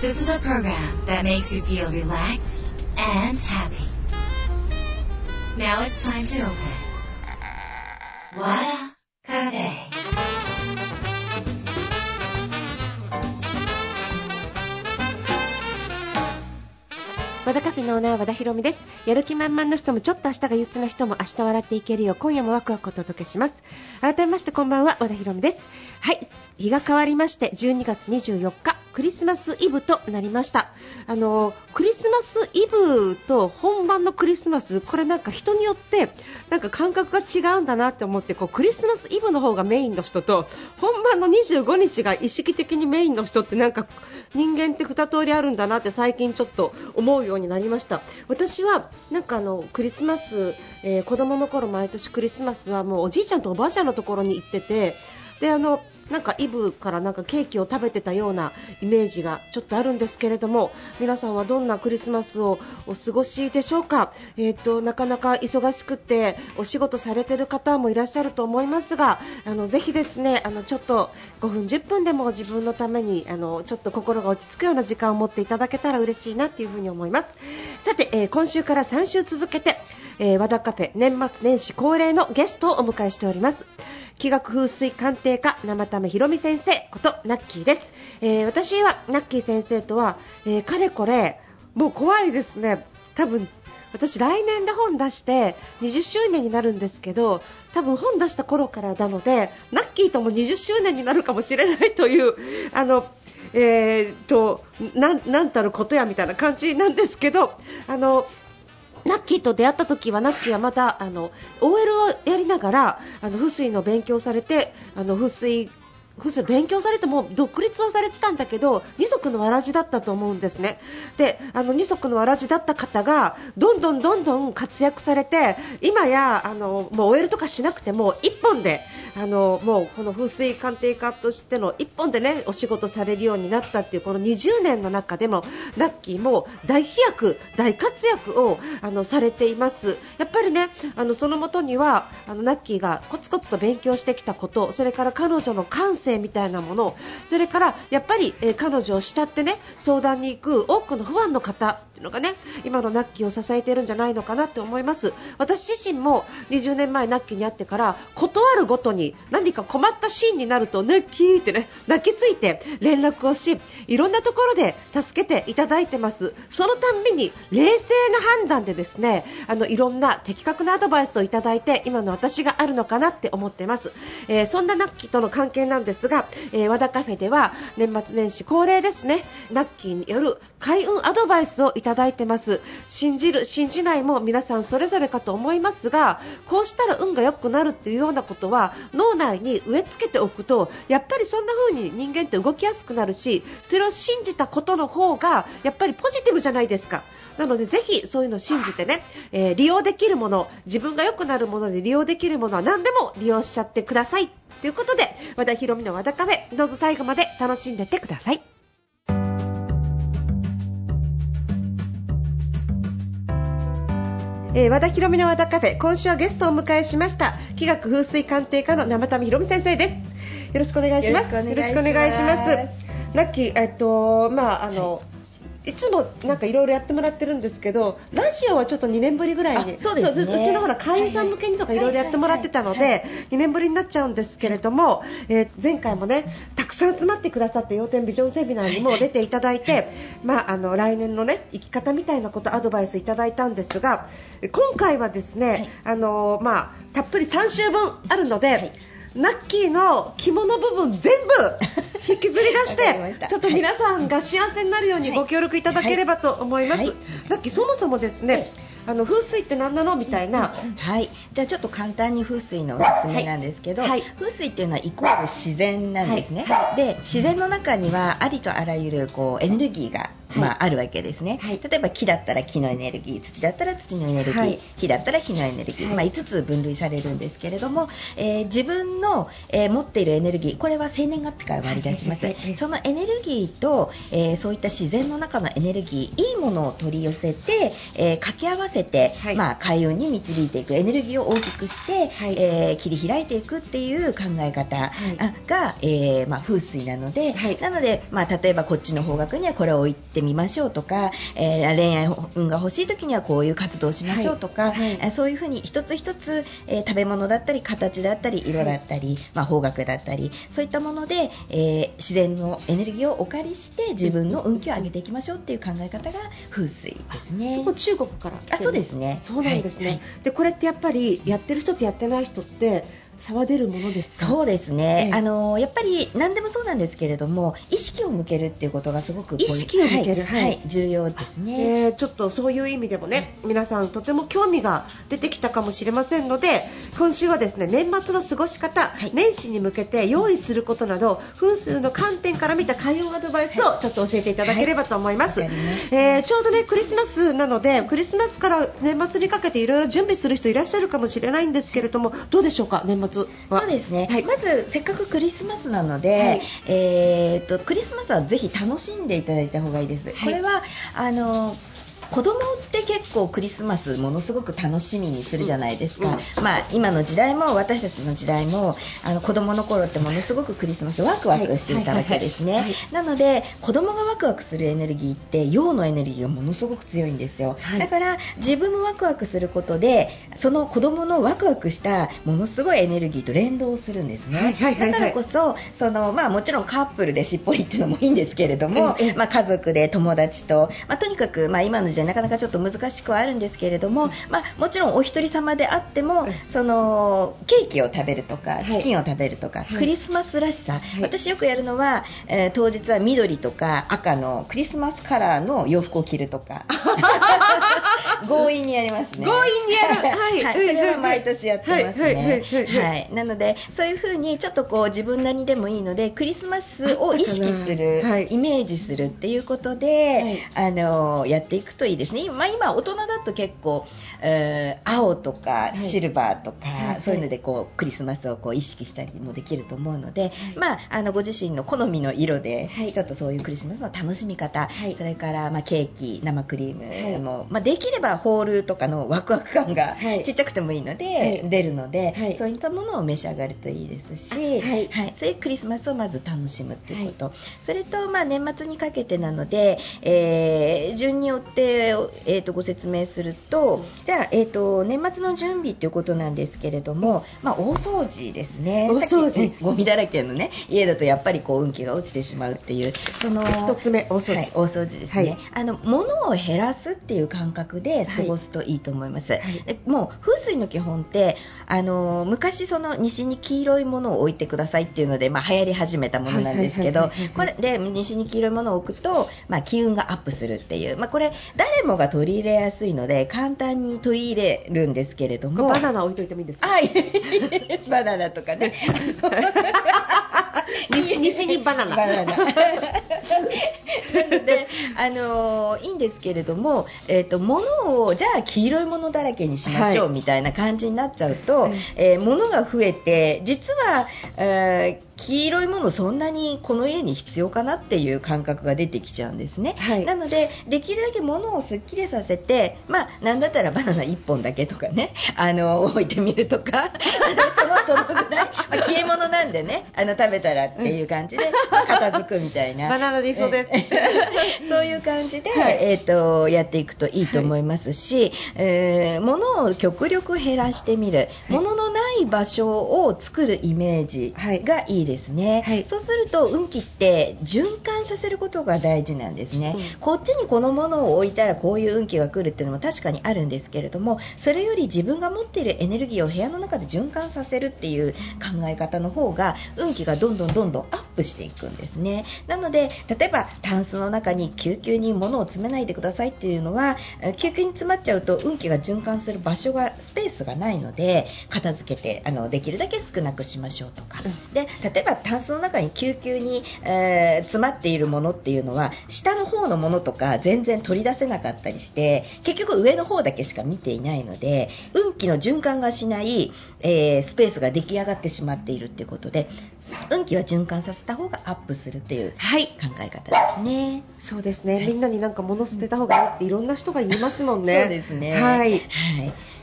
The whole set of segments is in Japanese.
This is a program that makes you feel relaxed and happy. Now it's time to open. Wada Cafe. 和田カフェのオーナー和田博美ですやる気満々の人もちょっと明日が憂鬱な人も明日笑っていけるよう今夜もワクワクお届けします改めましてこんばんは和田博美ですはい日が変わりまして12月24日クリスマスイブとなりました。あのクリスマスイブと本番のクリスマスこれなんか人によってなんか感覚が違うんだなって思ってこうクリスマスイブの方がメインの人と本番の25日が意識的にメインの人ってなんか人間って2通りあるんだなって最近ちょっと思うようになりました。私はなんかあのクリスマス、えー、子供の頃毎年クリスマスはもうおじいちゃんとおばあちゃんのところに行っててであのなんかイブからなんかケーキを食べてたようなイメージがちょっとあるんですけれども皆さんはどんなクリスマスをお過ごしでしょうか、えーと、なかなか忙しくてお仕事されている方もいらっしゃると思いますがあのぜひですねあのちょっと5分、10分でも自分のためにあのちょっと心が落ち着くような時間を持っていただけたら嬉しいなというふに思います。さて、えー、今週から3週続けて、えー、和田カフェ年末年始恒例のゲストをお迎えしております。気学風水鑑定家生田目ひろみ先生ことナッキーです、えー、私はナッキー先生とは、えー、かれこれもう怖いですね。多分私来年で本出して20周年になるんですけど多分本出した頃からなのでナッキーとも20周年になるかもしれないというあのえーと、なんたることやみたいな感じなんですけどあのナッキーと出会った時はナッキーはまたあの OL をやりながらあの風水の勉強されてあの風水勉強されても独立はされてたんだけど二足のわらじだったと思うんですね。であの二足のわらじだった方がどんどんどんどん活躍されて今やあのもう OL とかしなくても1本であのもうこの風水鑑定家としての1本でねお仕事されるようになったっていうこの20年の中でもラッキーも大飛躍大活躍をあのされています。やっぱりねあのそのもとにはあのナッキーがコツコツと勉強してきたことそれから彼女の感性みたいなものそれからやっぱり、えー、彼女を慕ってね相談に行く多くのファンの方っていうのがね今のナッキーを支えているんじゃないのかなって思います。私自身も20年前ナッキーに会ってから断るごとに何か困ったシーンになるとナッキーってね泣きついて連絡をしいろんなところで助けていただいてます。そのたんびに冷静な判断でですねあのいろんな的確なアドバイスをいただいて今の私があるのかなって思ってます、えー、そんなナッキーとの関係なんですですが、えー、和田カフェでは年末年始恒例ですね。ナッキーによる開運アドバイスをいただいてます。信じる信じないも皆さんそれぞれかと思いますがこうしたら運が良くなるっていうようなことは脳内に植え付けておくとやっぱりそんな風に人間って動きやすくなるしそれを信じたことの方がやっぱりポジティブじゃないですか。なのでぜひそういうのを信じてね、えー、利用できるもの自分が良くなるもので利用できるものは何でも利用しちゃってください。ということで和田ヒ美の和田カフェどうぞ最後まで楽しんでってください。えー、和田博美の和田カフェ今週はゲストをお迎えしました気学風水鑑定家の生田博美先生です。よろしくお願いします。よろしくお願いします。ナッキーえっとまああの、はいいつもなんかいろいろやってもらってるんですけどラジオはちょっと2年ぶりぐらいにそうです、ね、うちのほら会員さん向けにとかいろいろやってもらってたので2年ぶりになっちゃうんですけれども、えー、前回もねたくさん集まってくださって要点ビジョンセミナーにも出ていただいて、まあ、あの来年のね生き方みたいなことアドバイスいただいたんですが今回はですね、あのまあ、たっぷり3週分あるので、ナッキーの着物部分全部 引きずり出してちょっと皆さんが幸せになるようにご協力いただければと思います、はい。はい、ナッキーそもそもですね、あの風水って何なの？みたいな、はい。じゃあちょっと簡単に風水の説明なんですけど、はい、風水っていうのはイコール自然なんですね、はい、で自然の中にはありとあらゆるこうエネルギーがまあ、あるわけですね、はい、例えば木だったら木のエネルギー土だったら土のエネルギー、はい、火だったら火のエネルギー、はい、まあ、5つ分類されるんですけれども、えー、自分の、えー、持っているエネルギーこれは生年月日から割り出します、そのエネルギーと、えー、そういった自然の中のエネルギーいいものを取り寄せて、え掛け合わせて、まあ、開運に導いていくエネルギーを大きくして、え切り開いていくっていう考え方が、えまあ、風水なので、なので、まあ、例えばこっちの方角にはこれを置いてみましょうとか、えー、恋愛運が欲しい時にはこういう活動をしましょうとか、はいはい、そういうふうに一つ一つ、えー、食べ物だったり形だったり色だったり、はい、まあ、方角だったりそういったもので、えー、自然のエネルギーをお借りして自分の運気を上げていきましょうっていう考え方が風水ですね。そこ中国からあそうですね。そうなんですね。でこれってやっぱりやってる人とやってない人って差は出るものですそうですね、ええ、あのやっぱり何でもそうなんですけれども意識を向けるっていうことがすごく意識を向ける、はい、はい、重要ですね、えー、ちょっとそういう意味でもね皆さんとても興味が出てきたかもしれませんので今週はですね年末の過ごし方、はい、年始に向けて用意することなど風水の観点から見た開運アドバイスをちょっと教えていただければと思います、はい、えー、ちょうどねクリスマスなのでクリスマスから年末にかけていろいろ準備する人いらっしゃるかもしれないんですけれどもどうでしょうか？年末はそうですね、はい、まずせっかくクリスマスなので、はい、えーと、クリスマスはぜひ楽しんでいただいた方がいいです。これはあの子供って結構クリスマスものすごく楽しみにするじゃないですか、うん、まあ、今の時代も私たちの時代もあの子供の頃ってものすごくクリスマスワクワクしていたわけですね、なので子供がワクワクするエネルギーって陽のエネルギーがものすごく強いんですよ、はい、だから自分もワクワクすることでその子供のワクワクしたものすごいエネルギーと連動するんですね、だからこそその、まあ、もちろんカップルでしっぽりっていうのもいいんですけれども、まあ、家族で友達と、まあ、とにかく、まあ、今の時代なかなかちょっと難しくはあるんですけれども、まあ、もちろんお一人様であっても、そのケーキを食べるとかチキンを食べるとか、クリスマスらしさ、私よくやるのは、えー、当日は緑とか赤のクリスマスカラーの洋服を着るとか 強引にやりますね。強引にやる。はい、はい、それは毎年やってますね。はいなのでそういう風にちょっとこう自分なりでもいいのでクリスマスを意識する、はい、イメージするっていうことで、はい、あのやっていくといいですね。まあ、今、大人だと結構、えー、青とかシルバーとか、はい、そういうのでこうクリスマスをこう意識したりもできると思うので、はい、まあ、あのご自身の好みの色で、はい、ちょっとそういうクリスマスの楽しみ方、それから、まあ、ケーキ、生クリームも、まあ、できればホールとかのワクワク感がちっちゃくてもいいので、出るので、そういったものを召し上がるといいですし、はい。そうい。うクリスマスをまず楽しむということ、それと、まあ、年末にかけてなので、えー、順によって、えーと、ご説明するとじゃあ、えーと、年末の準備ということなんですけれども、まあ、大掃除ですね。大掃除、ゴミだらけの、ね、家だとやっぱりこう運気が落ちてしまうっていうその1つ目大掃除、はい、大掃除ですね、はい、あの物を減らすっていう感覚で過ごすといいと思います、はい、もう風水の基本ってあの昔その西に黄色いものを置いてくださいっていうので、まあ、流行り始めたものなんですけどこれで西に黄色いものを置くと、まあ、機運がアップするっていう、まあ、これ誰もが取り入れやすいので簡単に取り入れるんですけれども。バナナ置いといてもいいですか？はい。バナナとかね。西西にバナナ。バナナ。なので、あのー、いいんですけれども、えっ、ー、と物をじゃあ黄色いものだらけにしましょう、みたいな感じになっちゃうと、はい、えー、物が増えて実は、えー黄色いものそんなにこの家に必要かなっていう感覚が出てきちゃうんですね、はい、なのでできるだけ物をすっきりさせてまあなんだったらバナナ1本だけとかね あの置いてみるとか そのそのぐらい、まあ、消え物なんでねあの食べたらっていう感じで片付くみたいな。バナナでそうで。す そういう感じで、はい、えーと、やっていくといいと思いますし、はい、えー、物を極力減らしてみる、物のない場所を作るイメージがいいですですね、はい、そうすると運気って循環させることが大事なんですね、うん、こっちにこのものを置いたらこういう運気が来るっていうのも確かにあるんですけれどもそれより自分が持っているエネルギーを部屋の中で循環させるっていう考え方の方が運気がどんどんどんどんアップしていくんですね。なので例えばタンスの中に救急に物を詰めないでくださいっていうのは救急に詰まっちゃうと運気が循環する場所がスペースがないので片付けてあのできるだけ少なくしましょうとか、うん、で例えばタンスの中に救急に、えー、詰まっているものっていうのは下の方のものとか全然取り出せなかったりして結局上の方だけしか見ていないので運気の循環がしない、えー、スペースが出来上がってしまっているっていうことで運気は循環させた方がアップするっていう考え方ですね、はい、そうですね、みんなになんか物捨てた方がいいっていろんな人が言いますもんね。そうですね。はい、はい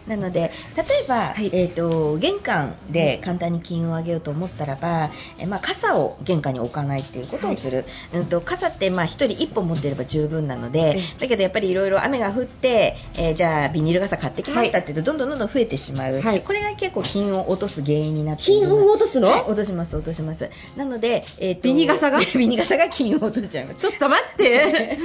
なので例えば、はい、えーと、玄関で簡単に金運を上げようと思ったらば、えまあ、傘を玄関に置かないっていうことをする、はい、うんと、傘って、まあ、1人1本持っていれば十分なので、だけどやっぱりいろいろ雨が降って、えー、じゃあビニール傘買ってきましたって言うと、どんどんどんどん増えてしまう、これが結構金運を落とす原因になって金運を落とすの、落とします落とします。なので、えーと、ビニ傘が？ビニ傘が金運を落としちゃいます。ちょっと待って。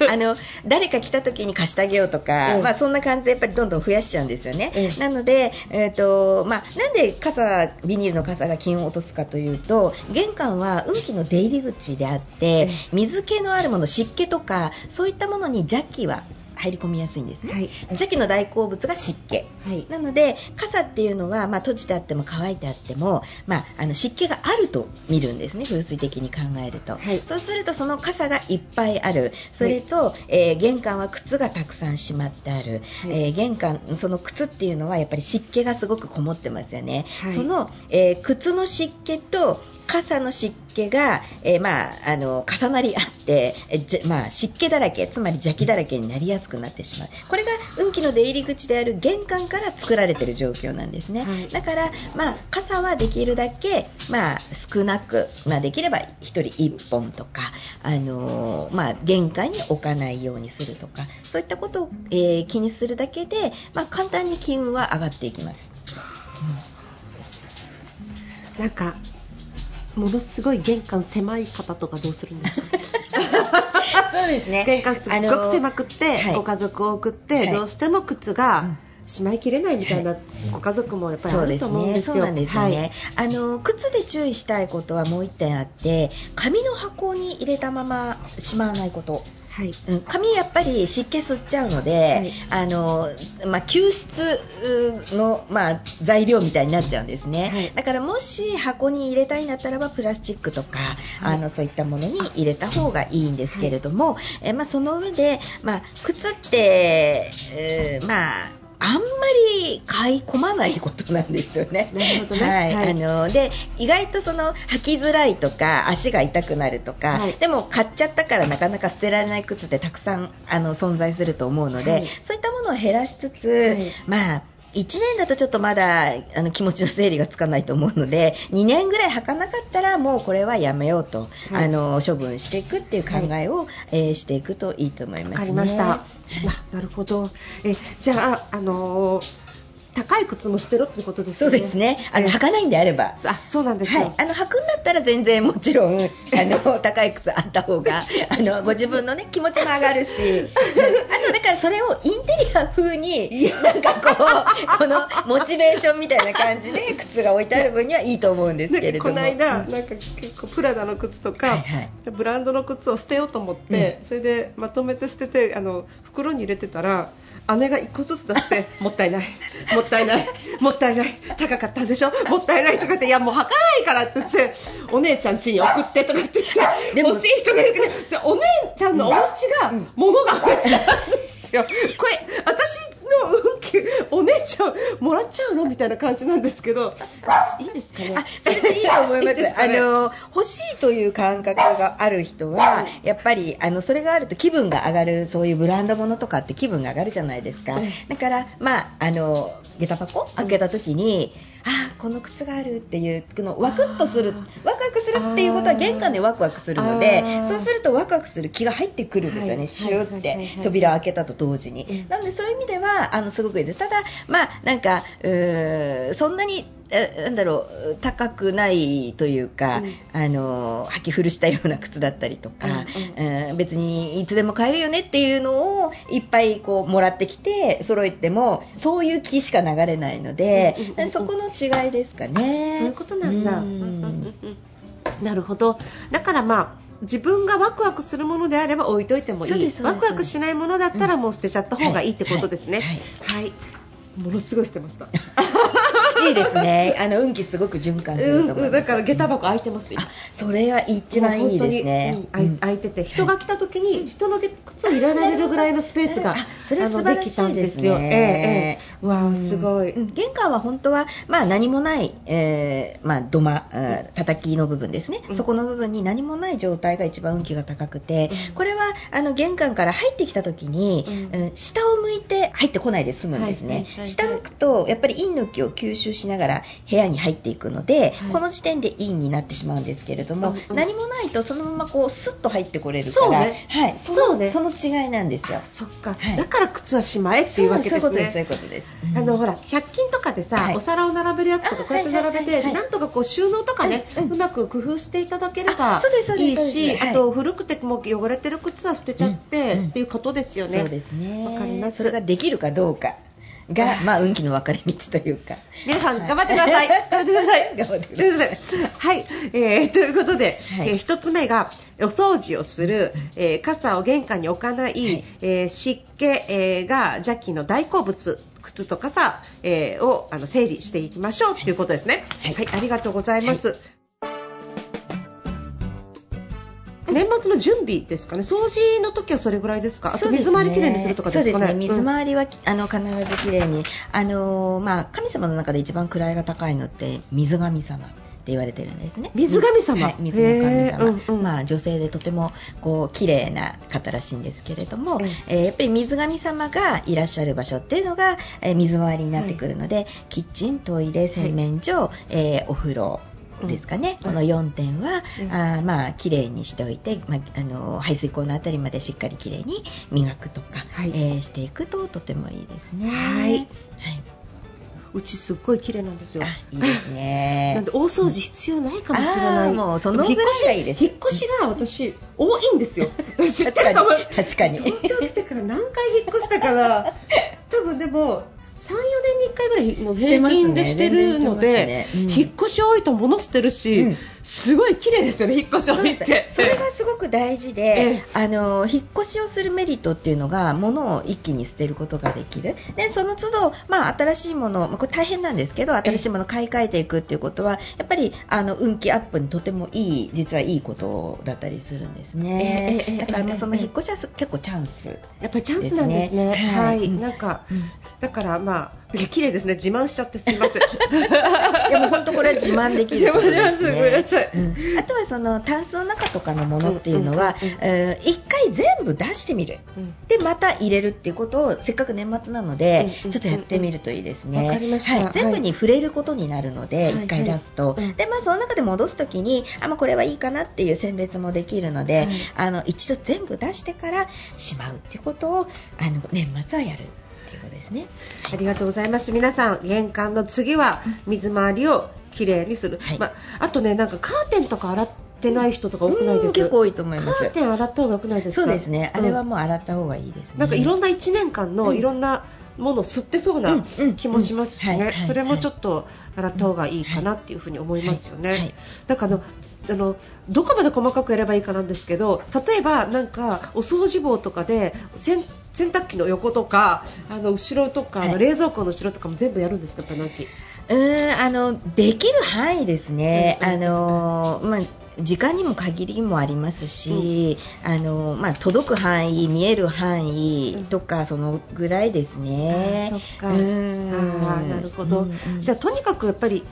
あの誰か来た時に貸してあげようとか、まあ、そんな感じでやっぱりどんどん増やしちゃうんですよね、なので、えーとまあ、なんで傘ビニールの傘が金を落とすかというと玄関は運気の出入り口であって水気のあるもの湿気とかそういったものに邪気は入り込みやすいんですね、はい、邪気の大好物が湿気、はい、なので傘っていうのは、まあ、閉じてあっても乾いてあっても、まあ、あの湿気があると見るんですね。風水的に考えると、はい、そうするとその傘がいっぱいある。それと、えー、玄関は靴がたくさんしまってある、えー、玄関その靴っていうのはやっぱり湿気がすごくこもってますよね、その、えー、靴の湿気と傘の湿気が、えー、まあ、あの重なり合って、えー、まあ、湿気だらけつまり邪気だらけになりやすくなってしまう。これが運気の出入り口である玄関から作られている状況なんですね、はい、だから、まあ、傘はできるだけ、まあ、少なく、まあ、できれば1人1本とか、あのー、まあ、玄関に置かないようにするとかそういったことを、えー、気にするだけで、まあ、簡単に金運は上がっていきます。うん、なんかものすごい玄関狭い方とかどうするんですか？そうですね。玄関すっごく狭くて、ご家族を送って、どうしても靴が、しまいきれないみたいなご家族もやっぱりあると思うんですよ。そうなんですよね。はい、あの靴で注意したいことはもう1点あって、紙の箱に入れたまましまわないこと。はい、うん、髪やっぱり湿気吸っちゃうので、はい、あのまあ、吸湿の、まあ、材料みたいになっちゃうんですね、はい、だからもし箱に入れたいんだったらばプラスチックとか、あのそういったものに入れた方がいいんですけれども、えまあ、その上で、まあ、靴って、えー、まああんまり買い込まないことなんですよね。なるほどね。はい。はい、あので意外とその履きづらいとか足が痛くなるとか、はい、でも買っちゃったからなかなか捨てられない靴ってたくさんあの存在すると思うので、はい、そういったものを減らしつつ、まあ。1年だとちょっとまだあの気持ちの整理がつかないと思うので2年ぐらい履かなかったらもうこれはやめようと、はい、あの処分していくっていう考えを、はい、えー、していくといいと思います、ね、かりました。なるほど。えじゃああのー高い靴も捨てろってことですね。そうですね。あの、履かないんであれば。あ、そうなんですよ。はい、あの、履くんだったら全然もちろん、あの、高い靴あった方が、あの、ご自分のね、気持ちも上がるし、あと、だからそれをインテリア風に、なんかこう、このモチベーションみたいな感じで靴が置いてある分にはいいと思うんですけれども。この間、なんか結構プラダの靴とか、はいはい、ブランドの靴を捨てようと思って、うん、それでまとめて捨てて、あの、袋に入れてたら、姉が1個ずつ出して もったいない。もったいない。もったいない。高かったんでしょ？もったいないとかっていやもうはかないからって言ってお姉ちゃん家に送ってとかって言って欲しい人がいるけどお姉ちゃんのお家が物が増えたんですよ。これ私の運気お姉ちゃんもらっちゃうの？みたいな感じなんですけど。いいですかね。あそれでいいと思います、ね、あの欲しいという感覚がある人はやっぱりあのそれがあると気分が上がる。そういうブランド物とかって気分が上がるじゃないですか、だからまああの下駄箱？開けた時に、あこの靴があるっていうのワクッとするワクワクするっていうことは玄関でワクワクするのでそうするとワクワクする気が入ってくるんですよね、はい、シューって扉を開けたと同時に、なのでそういう意味ではあのすごくいいです。ただまあなんかうそんなになんだろう高くないというか、うん、あの履き古したような靴だったりとか、うんうん、別にいつでも買えるよねっていうのをいっぱいこうもらってきて揃えてもそういう気しか流れないので、そこの違いですかね。そういうことなんだ。なるほど。だからまあ自分がワクワクするものであれば置いといてもいい。ワクワクしないものだったらもう捨てちゃった方がいいってことですね、はい、はい。ものすごい捨てました。いいですね。あの運気すごく循環すると思います。うん、だから下駄箱開いてますよ。それは一番いいですね。うん、開いてて人が来た時に人の靴を入れられるぐらいのスペースが、それ素晴らしいですよ。ええええ、わあすごい、玄関は本当はまあ何もない、えー、まあ土間、叩きの部分ですね。そこの部分に何もない状態が一番運気が高くて、これはあの玄関から入ってきた時に、下を向いて入ってこないで済むんですね。下向くとやっぱり陰の気を吸収しながら部屋に入っていくので、はい、この時点で陰になってしまうんですけれども、うんうん、何もないとそのままこうスッと入ってこれるから、ね、はい、そうね、その違いなんですよ。そっか、はい、だから靴はしまえっていうわけですね。そういうことです。あのほら100均とかでさ、はい、お皿を並べるやつとかこうやって並べて、なんとかこう収納とかね、うまく工夫していただければいいし、あと古くても汚れてる靴は捨てちゃって、っていうことですよね。そうですね。わかります。それができるかどうか。が、まあ、運気の分かれ道というか。皆さん、頑張ってください。頑張ってください。頑張ってください。はい。えー、ということで、はい、えー、一つ目が、お掃除をする、えー、傘を玄関に置かない、はい、えー、湿気、えー、がジャッキーの大好物、靴と傘、えー、をあの整理していきましょうということですね。はい、はい、ありがとうございます。年末の準備ですかね、掃除の時はそれぐらいですか、あと水回りきれいにするとかですかね、ね。水回りは、うん、あの必ずきれいに、あのまあ、神様の中で一番位が高いのって水神様。って言われてるんですね。水神様、はい、水の神様、うんうん、まあ女性でとてもこう綺麗な方らしいんですけれども、うん、えー、やっぱり水神様がいらっしゃる場所っていうのが、えー、水回りになってくるので、はい、キッチン、トイレ、洗面所、はい、えー、お風呂。ですかね、うん、この4点は、うん、あまあ綺麗にしておいて、まあ、あの排水溝のあたりまでしっかり綺麗に磨くとか、はい、えー、していくととてもいいですね。はい、はい、うちすっごい綺麗なんですよ。いいですね。なんで大掃除必要ないかもしれない。もうそのぐらいが。引っ越しが私多いんですよ。確かに。確かに。東京来てから何回引っ越したから、多分でも34年に1回ぐらいもう平均でしてるので、ねうん、引っ越し多いと物捨てるし、うん、すごい綺麗ですよね引っ越し多いって。それがすごく大事で、あの引っ越しをするメリットっていうのが物を一気に捨てることができる。でその都度、まあ、新しいもの、まあ、これ大変なんですけど新しいものを買い替えていくっていうことはやっぱりあの運気アップにとてもいい実はいいことだったりするんですね、だからその引っ越しは結構チャンス、ね、やっぱりチャンスなんですね。はい、なんか、だからまあ綺麗ですね。自慢しちゃってすみません。いやもう本当これは自慢できる。です、ねうん、あとはそのタンスの中とかのものっていうのは一、えー、回全部出してみる、うん、でまた入れるっていうことをせっかく年末なので、うん、ちょっとやってみるといいですね、はい、全部に触れることになるので、一、回出すと、はい。はい、でまあその中で戻すときにあまあこれはいいかなっていう選別もできるので、あの一度全部出してからしまうっていうことをあの年末はやるということですね、ありがとうございます。皆さん玄関の次は水回りをきれいにする、はい、まあ、あとねなんかカーテンとか洗ってない人とか多くないです？結構多いと思います。カーテン洗った方が良くないですか？そうですね、あれはもう洗った方がいいですね。なんかいろんな1年間のいろんなものを吸ってそうな気もしますしね、それもちょっと洗った方がいいかなっていうふうに思いますよね、はいはい、なんかあのあのどこまで細かくやればいいかなんですけど例えばなんかお掃除棒とかで洗洗濯機の横とかあの後ろとか、はい、冷蔵庫の後ろとかも全部やるんですか？やっぱうんあのできる範囲ですね、うんうん、あのまあ時間にも限りもありますし、うん、あのまあ、届く範囲、見える範囲とか、うん、そのぐらいですね。そっか。あなるほど、うんうん、じゃあとにかくやっぱり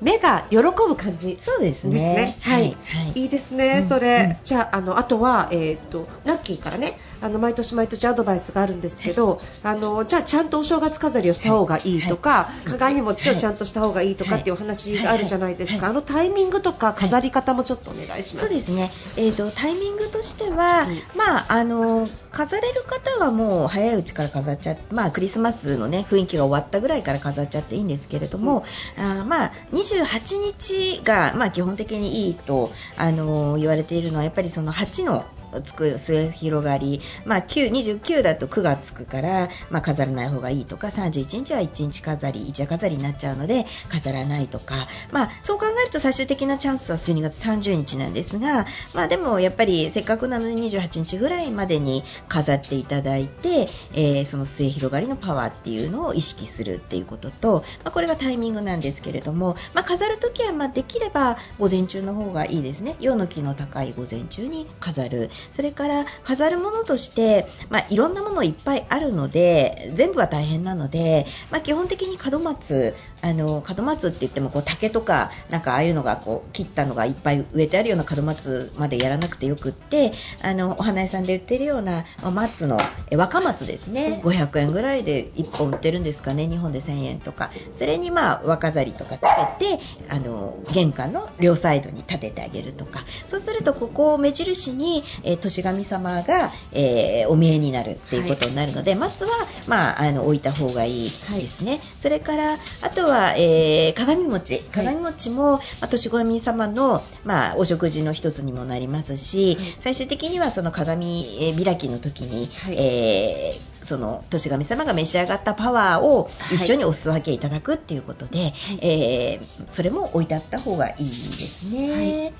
目が喜ぶ感じですね。そうですね。はい、はい、いいですね、それ。うん、じゃあ、あの、あとは、えっ、ー、と、ラッキーからね、あの、毎年毎年アドバイスがあるんですけど、はい、あの、じゃあ、ちゃんとお正月飾りをした方がいいとか、はい、鏡餅をちゃんとした方がいいとかっていうお話があるじゃないですか。あのタイミングとか飾り方もちょっとお願いします。そうですね。えっ、ー、と、タイミングとしては、うん、まあ、あの、飾れる方はもう早いうちから飾っちゃって、まあ、クリスマスのね、雰囲気が終わったぐらいから飾っちゃっていいんですけれども、うん、あまあ、28日が、まあ、基本的にいいと、あの言われているのはやっぱりその8のつく末広がり、まあ、29だと9がつくから、まあ、飾らない方がいいとか31日は1日飾り一夜飾りになっちゃうので飾らないとか、まあ、そう考えると最終的なチャンスは12月30日なんですが、まあ、でもやっぱりせっかくなので28日ぐらいまでに飾っていただいて、えー、その末広がりのパワーっていうのを意識するっていうことと、まあ、これがタイミングなんですけれども、まあ、飾るときはまできれば午前中の方がいいですね。陽の気の高い午前中に飾る。それから飾るものとして、まあ、いろんなものいっぱいあるので全部は大変なので、まあ、基本的に門松あの門松って言ってもこう竹とかなんかああいうのがこう切ったのがいっぱい植えてあるような門松までやらなくてよくってあのお花屋さんで売ってるような松の若松ですね。500円ぐらいで1本売ってるんですかね日本で1000円とか。それにまあ若ざりとかつけてあの玄関の両サイドに立ててあげるとか。そうするとここを目印に、えー、年神様が、えー、お見えになるっていうことになるので、はい、松は、まあ、あの置いた方がいいですね、はい、それからあとは、えー、鏡餅。鏡餅も、まあ、年神様の、まあ、お食事の一つにもなりますし、はい、最終的にはその鏡開きの時に、はい、えーその年神様が召し上がったパワーを一緒にお裾分けいただくっていうことで、はい、えー、それも置いてあった方がいいですね、はい。うん、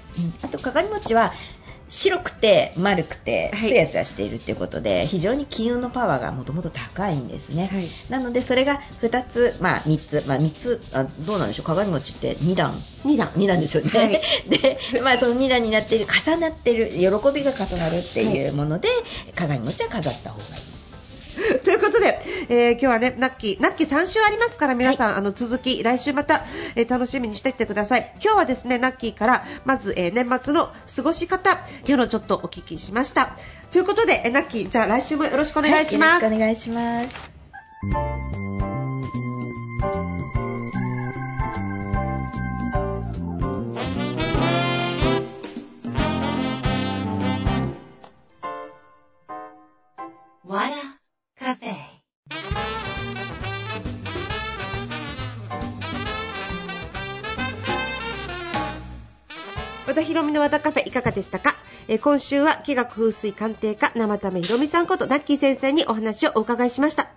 あと鏡餅は白くて丸くてつやつやしているということで、はい、非常に金運のパワーがもともと高いんですね、はい、なのでそれが2つ、まあ、3つ、まあ、3つあどうなんでしょう？鏡餅って2段。2段 ,2 段ですよね、はい、で、まあ、その2段になっている重なっている喜びが重なるっていうもので、鏡餅は飾った方がいいということで、えー、今日はね、ナッキー、ナッキー3週ありますから、皆さん、はい、あの、続き、来週また、えー、楽しみにしていってください。今日はですね、ナッキーから、まず、えー、年末の過ごし方、っていうのをちょっとお聞きしました。ということで、えー、ナッキー、じゃあ来週もよろしくお願いします。はい、よろしくお願いします。What カフェ。和田博美の和田カフェいかがでしたか、えー、今週は気学風水鑑定家生田目ひろみさんことナッキー先生にお話をお伺いしました。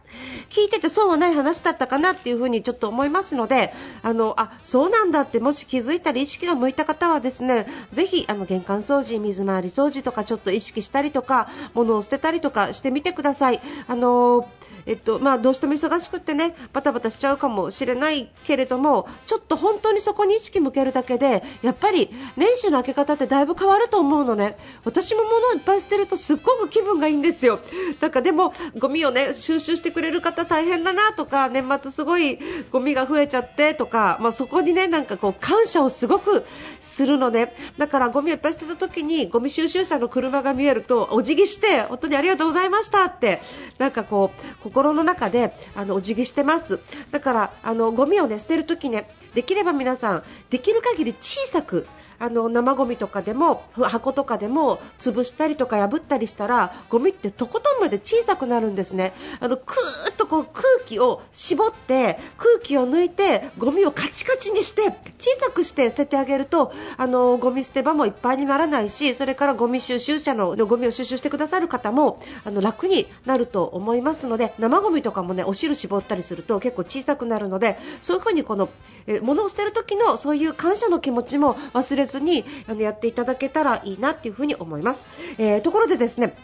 聞いてて損はない話だったかなっていうふうにちょっと思いますのであのあそうなんだってもし気づいたり意識が向いた方はですねぜひあの玄関掃除、水回り掃除とかちょっと意識したりとか物を捨てたりとかしてみてください。あのえっとまあ、どうしても忙しくってねバタバタしちゃうかもしれないけれどもちょっと本当にそこに意識向けるだけでやっぱり年始の明け方ってだいぶ変わると思うのね私も物をいっぱい捨てるとすっごく気分がいいんですよだからでもゴミをね収集してくれる方大変だなとか年末すごいゴミが増えちゃってとか、まあ、そこにねなんかこう感謝をすごくするのね。だからゴミをいっぱい捨てた時にゴミ収集車の車が見えるとお辞儀して本当にありがとうございましたってなんかこう心の中であのお辞儀してます。だからあのゴミをね捨てる時ねできれば皆さんできる限り小さくあの生ゴミとかでも箱とかでも潰したりとか破ったりしたらゴミってとことんまで小さくなるんですね。あのクーッとこう空気を絞って空気を抜いてゴミをカチカチにして小さくして捨ててあげるとあのゴミ捨て場もいっぱいにならないしそれからゴミ収集車のゴミを収集してくださる方もあの楽になると思いますので生ゴミとかもねお汁絞ったりすると結構小さくなるのでそういう風にこのえ物を捨てる時のそういう感謝の気持ちも忘れずにあのやっていただけたらいいなっていうふに思います。えー、ところでですね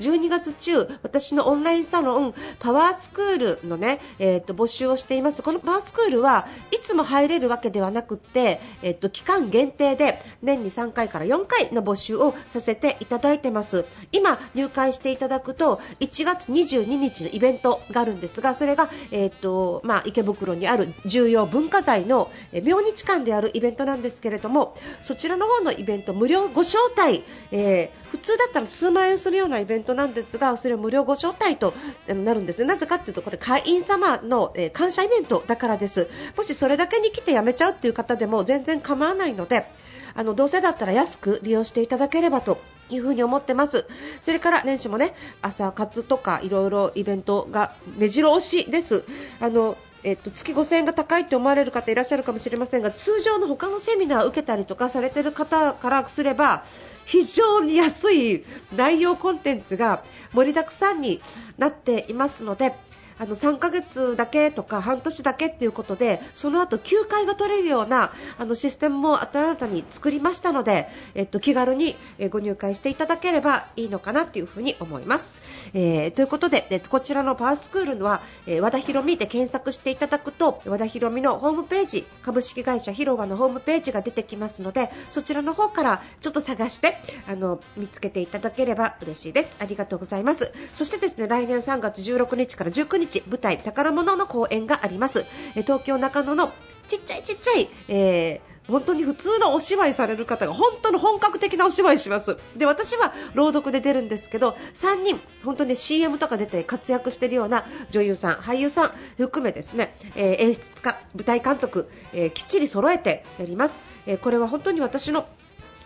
12月中、私のオンラインサロンパワースクールのね、えー、と募集をしています。このパワースクールはいつも入れるわけではなくって、えー、と期間限定で年に3回から4回の募集をさせていただいてます。今入会していただくと1月22日のイベントがあるんですが、それが、えーとまあ、池袋にある重要文化財の明日館であるイベントなんですけれども、そちらの方のイベント無料ご招待、えー、普通だったら数万円するようなイベントトなんですがそれを無料ご招待となるんですねなぜかというとこれ会員様の、え感謝イベントだからですもしそれだけに来てやめちゃうという方でも全然構わないのであのどうせだったら安く利用していただければというふうに思ってます。それから年始もね朝活とかいろいろイベントが目白押しです。あのえっと、月5000円が高いと思われる方いらっしゃるかもしれませんが通常の他のセミナーを受けたりとかされている方からすれば非常に安い内容コンテンツが盛りだくさんになっていますのであの3ヶ月だけとか半年だけっていうことでその後休会が取れるようなあのシステムも新たに作りましたので、えっと、気軽にご入会していただければいいのかなというふに思います。えー、ということで、えっとこちらのパワースクールは、え和田ひろみで検索していただくと和田ひろみのホームページ株式会社広場のホームページが出てきますのでそちらの方からちょっと探してあの見つけていただければ嬉しいです。ありがとうございます。そしてですね来年3月16日から19日日舞台宝物の公演があります。東京中野のちっちゃいちっちゃい、えー本当に普通のお芝居される方が本当の本格的なお芝居します。で私は朗読で出るんですけど3人本当に CM とか出て活躍しているような女優さん俳優さん含めですね、えー、演出家舞台監督、えー、きっちり揃えてやります、え、これは本当に私の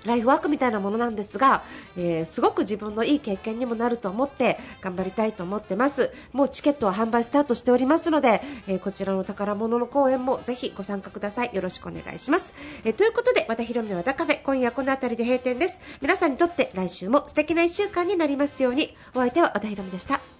ライフワークみたいなものなんですが、えー、すごく自分のいい経験にもなると思って頑張りたいと思ってます。もうチケットは販売スタートしておりますので、えー、こちらの宝物の公演もぜひご参加ください。よろしくお願いします、えー、ということで和田ひろみの和田カフェ今夜この辺りで閉店です。皆さんにとって来週も素敵な1週間になりますように。お相手は和田ひろみでした。